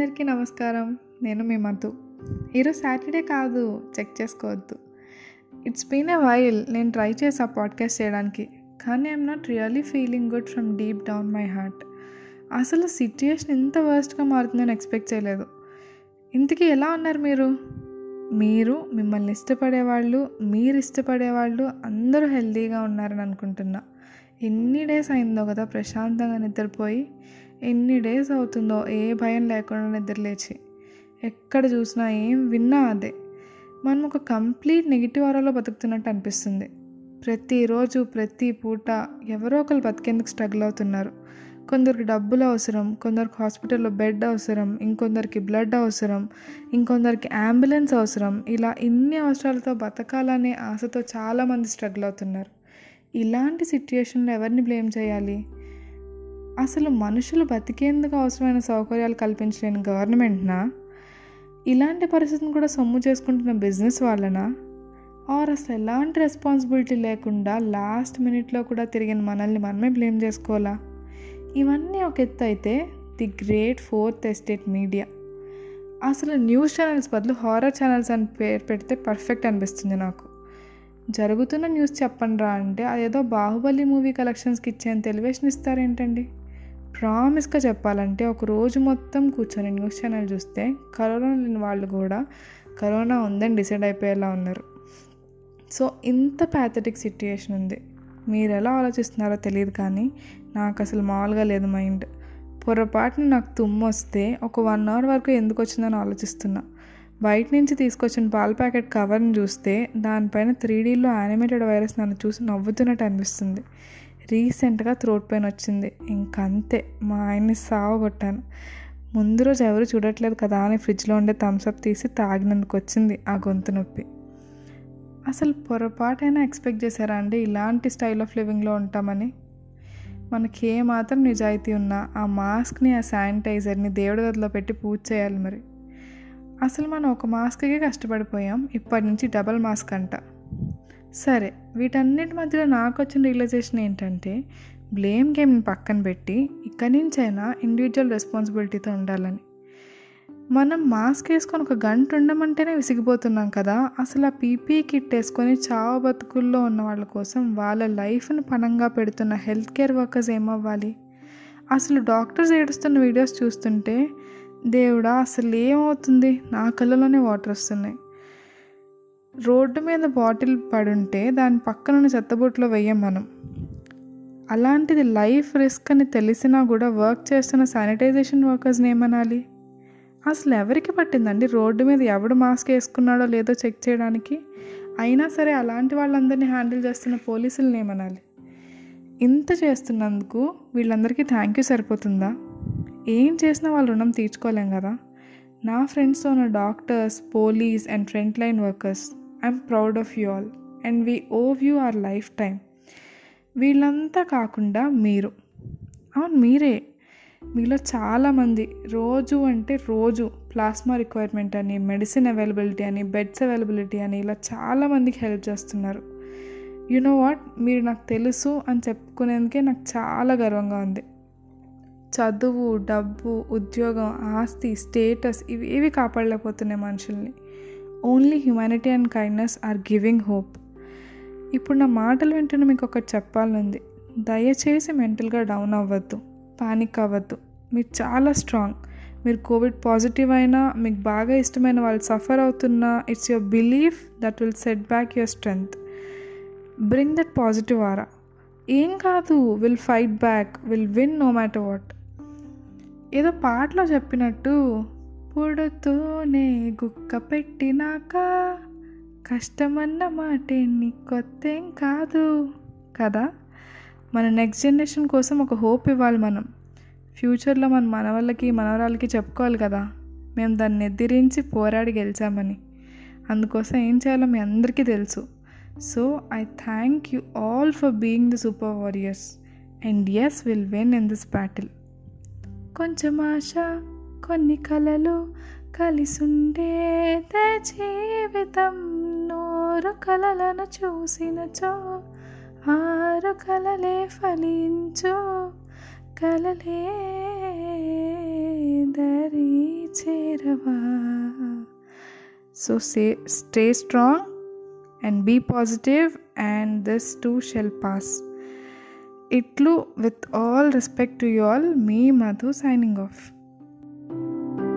అందరికీ నమస్కారం. నేను మీ మధు. ఈరోజు సాటర్డే కాదు చెక్ చేసుకోవద్దు. ఇట్స్ బీన్ ఎ వైల్ నేను ట్రై చేసా పాడ్కాస్ట్ చేయడానికి కానీ I'm not really feeling good from deep down my heart అసలు సిచ్యుయేషన్ ఇంత వర్స్ట్గా మారుతుందని ఎక్స్పెక్ట్ చేయలేదు. ఇంతకీ ఎలా ఉన్నారు మీరు? మీరు మిమ్మల్ని ఇష్టపడేవాళ్ళు మీరు ఇష్టపడేవాళ్ళు అందరూ హెల్తీగా ఉన్నారని అనుకుంటున్నా. ఎన్ని డేస్ అయిందో కదా ప్రశాంతంగా నిద్రపోయి ఎన్ని డేస్ అవుతుందో ఏ భయం లేకుండా నిద్రలేచి ఎక్కడ చూసినా ఏం విన్నా అదే. మనం ఒక కంప్లీట్ నెగిటివ్ ఆరాలో బతుకుతున్నట్టు అనిపిస్తుంది. ప్రతిరోజు ప్రతి పూట ఎవరో ఒకరు బతికేందుకు స్ట్రగుల్ అవుతున్నారు. కొందరికి డబ్బులు అవసరం కొందరికి హాస్పిటల్లో బెడ్ అవసరం ఇంకొందరికి బ్లడ్ అవసరం ఇంకొందరికి అంబులెన్స్ అవసరం. ఇలా ఇన్ని అవసరాలతో బతకాలనే ఆశతో చాలామంది స్ట్రగుల్ అవుతున్నారు. ఇలాంటి సిచ్యుయేషన్లో ఎవరిని బ్లేమ్ చేయాలి? అసలు మనుషులు బతికేందుకు అవసరమైన సౌకర్యాలు కల్పించలేని గవర్నమెంట్నా? ఇలాంటి పరిస్థితిని కూడా సొమ్ము చేసుకుంటున్న బిజినెస్ వాళ్ళనా? ఆర్ అసలు ఎలాంటి రెస్పాన్సిబిలిటీ లేకుండా లాస్ట్ మినిట్లో కూడా తిరిగిన మనల్ని మనమే బ్లేమ్ చేసుకోవాలా? ఇవన్నీ ఒక ఎత్తు అయితే the great fourth estate media. అసలు న్యూస్ ఛానల్స్ బదులు హారర్ ఛానల్స్ అని పేరు పెడితే పర్ఫెక్ట్ అనిపిస్తుంది నాకు. జరుగుతున్న న్యూస్ చెప్పండి రా అంటే అదేదో బాహుబలి మూవీ కలెక్షన్స్కి ఇచ్చేంత ఎలివేషన్ ఇస్తారేంటండి? ప్రామిస్గా చెప్పాలంటే ఒక రోజు మొత్తం కూర్చొని న్యూస్ ఛానల్ చూస్తే కరోనా లేని వాళ్ళు కూడా కరోనా ఉందని డిసైడ్ అయిపోయేలా ఉన్నారు. సో ఇంత ప్యాథటిక్ సిట్యుయేషన్ ఉంది. మీరు ఎలా ఆలోచిస్తున్నారో తెలియదు కానీ నాకు అసలు మామూలుగా లేదు మైండ్. పొరపాటున నాకు తుమ్ము వస్తే ఒక వన్ అవర్ వరకు ఎందుకు వచ్చిందని ఆలోచిస్తున్నా. బయట నుంచి తీసుకొచ్చిన పాల ప్యాకెట్ కవర్ని చూస్తే దానిపైన త్రీడీలో యానిమేటెడ్ వైరస్ నన్ను చూసి నవ్వుతున్నట్టు అనిపిస్తుంది. రీసెంట్గా థ్రోట్ పెయిన్ వచ్చింది. ఇంకంతే మా ఆయన్ని సావగొట్టాను. ముందు రోజు ఎవరు చూడట్లేదు కదా అని ఫ్రిడ్జ్లో ఉండే థమ్స్అప్ తీసి తాగినందుకు వచ్చింది ఆ గొంతు నొప్పి. అసలు పొరపాటైనా ఎక్స్పెక్ట్ చేశారా అండి ఇలాంటి స్టైల్ ఆఫ్ లివింగ్లో ఉంటామని? మనకి ఏ మాత్రం నిజాయితీ ఉన్నా ఆ మాస్క్ని ఆ శానిటైజర్ని దేవుడి గదిలో పెట్టి పూజ చేయాలి మరి. అసలు మనం ఒక మాస్క్కే కష్టపడిపోయాం. ఇప్పటి నుంచి డబల్ మాస్క్ అంట. సరే వీటన్నిటి మధ్యలో నాకు వచ్చిన రియలైజేషన్ ఏంటంటే బ్లేమ్ గేమ్ని పక్కన పెట్టి ఇక్కడి నుంచైనా ఇండివిజువల్ రెస్పాన్సిబిలిటీతో ఉండాలని. మనం మాస్క్ వేసుకొని ఒక గంట ఉండమంటేనే విసిగిపోతున్నాం కదా అసలు ఆ పీపీ కిట్ వేసుకొని చావ బతుకుల్లో ఉన్న వాళ్ళ కోసం వాళ్ళ లైఫ్ను పణంగా పెడుతున్న హెల్త్ కేర్ వర్కర్స్ ఏమవ్వాలి? అసలు డాక్టర్స్ ఏడుస్తున్న వీడియోస్ చూస్తుంటే దేవుడా అసలు ఏమవుతుంది? నా కళ్ళలోనే వాటర్ వస్తున్నాయి. రోడ్డు మీద బాటిల్ పడుంటే దాని పక్కన చెత్తబుట్లో వెయ్యం మనం. అలాంటిది లైఫ్ రిస్క్ అని తెలిసినా కూడా వర్క్ చేస్తున్న శానిటైజేషన్ వర్కర్స్ని ఏమనాలి? అసలు ఎవరికి పట్టిందండి రోడ్డు మీద ఎవడు మాస్క్ వేసుకున్నాడో లేదో చెక్ చేయడానికి? అయినా సరే అలాంటి వాళ్ళందరినీ హ్యాండిల్ చేస్తున్న పోలీసులను ఏమనాలి? ఇంత చేస్తున్నందుకు వీళ్ళందరికీ థ్యాంక్ యూ సరిపోతుందా? ఏం చేసినా వాళ్ళు రుణం తీర్చుకోలేం కదా? నా ఫ్రెండ్స్తో ఉన్న doctors police and front line workers I'm proud of you all and we owe you our life time వీళ్ళంతా కాకుండా మీరు. అవును మీరే. మీలో చాలామంది రోజు అంటే రోజు ప్లాస్మా రిక్వైర్మెంట్ అని మెడిసిన్ అవైలబిలిటీ అని బెడ్స్ అవైలబిలిటీ అని ఇలా చాలామందికి హెల్ప్ చేస్తున్నారు. యు నో వాట్ మీరు నాకు తెలుసు అని చెప్పుకునేందుకే నాకు చాలా గర్వంగా ఉంది. చదువు డబ్బు ఉద్యోగం ఆస్తి స్టేటస్ ఇవి ఏవి కాపాడలేకపోతున్నాయి మనుషుల్ని. Only humanity and kindness are giving hope ఇప్పుడు నా మాటలు వింటున్న మీకు ఒకటి చెప్పాలనుంది. దయచేసి మెంటల్గా డౌన్ అవ్వద్దు పానిక్ అవ్వద్దు. మీరు చాలా స్ట్రాంగ్. మీరు కోవిడ్ పాజిటివ్ అయినా మీకు బాగా ఇష్టమైన వాళ్ళు సఫర్ అవుతున్నా it's your belief that will set back your strength bring that positive aura ఏం కాదు will fight back will win no matter what ఏదో పాటలో చెప్పినట్టు పొడుతూనే గుక్క పెట్టినాక కష్టమన్న మాటే కొత్తేం కాదు. కదా? మన నెక్స్ట్ జనరేషన్ కోసం ఒక హోప్ ఇవ్వాలి మనం. ఫ్యూచర్లో మన మనవాళ్ళకి మనవరాలకి చెప్పుకోవాలి కదా? మేము దాన్ని ఎదిరించి పోరాడి గెలిచామని. అందుకోసం ఏం చేయాలో మీ అందరికీ తెలుసు. So I thank you all for being the super warriors and us will win in this battle కొంచెం ఆశ కొన్ని కలలు కలిసుండే జీవితం నూరు కలలను చూసినచో ఆరు కలలే ఫలించు కలలే దరి చేరవా. So say stay strong and be positive and this too shall pass ఇట్లు with all respect to you all me Madhu signing off Thank you.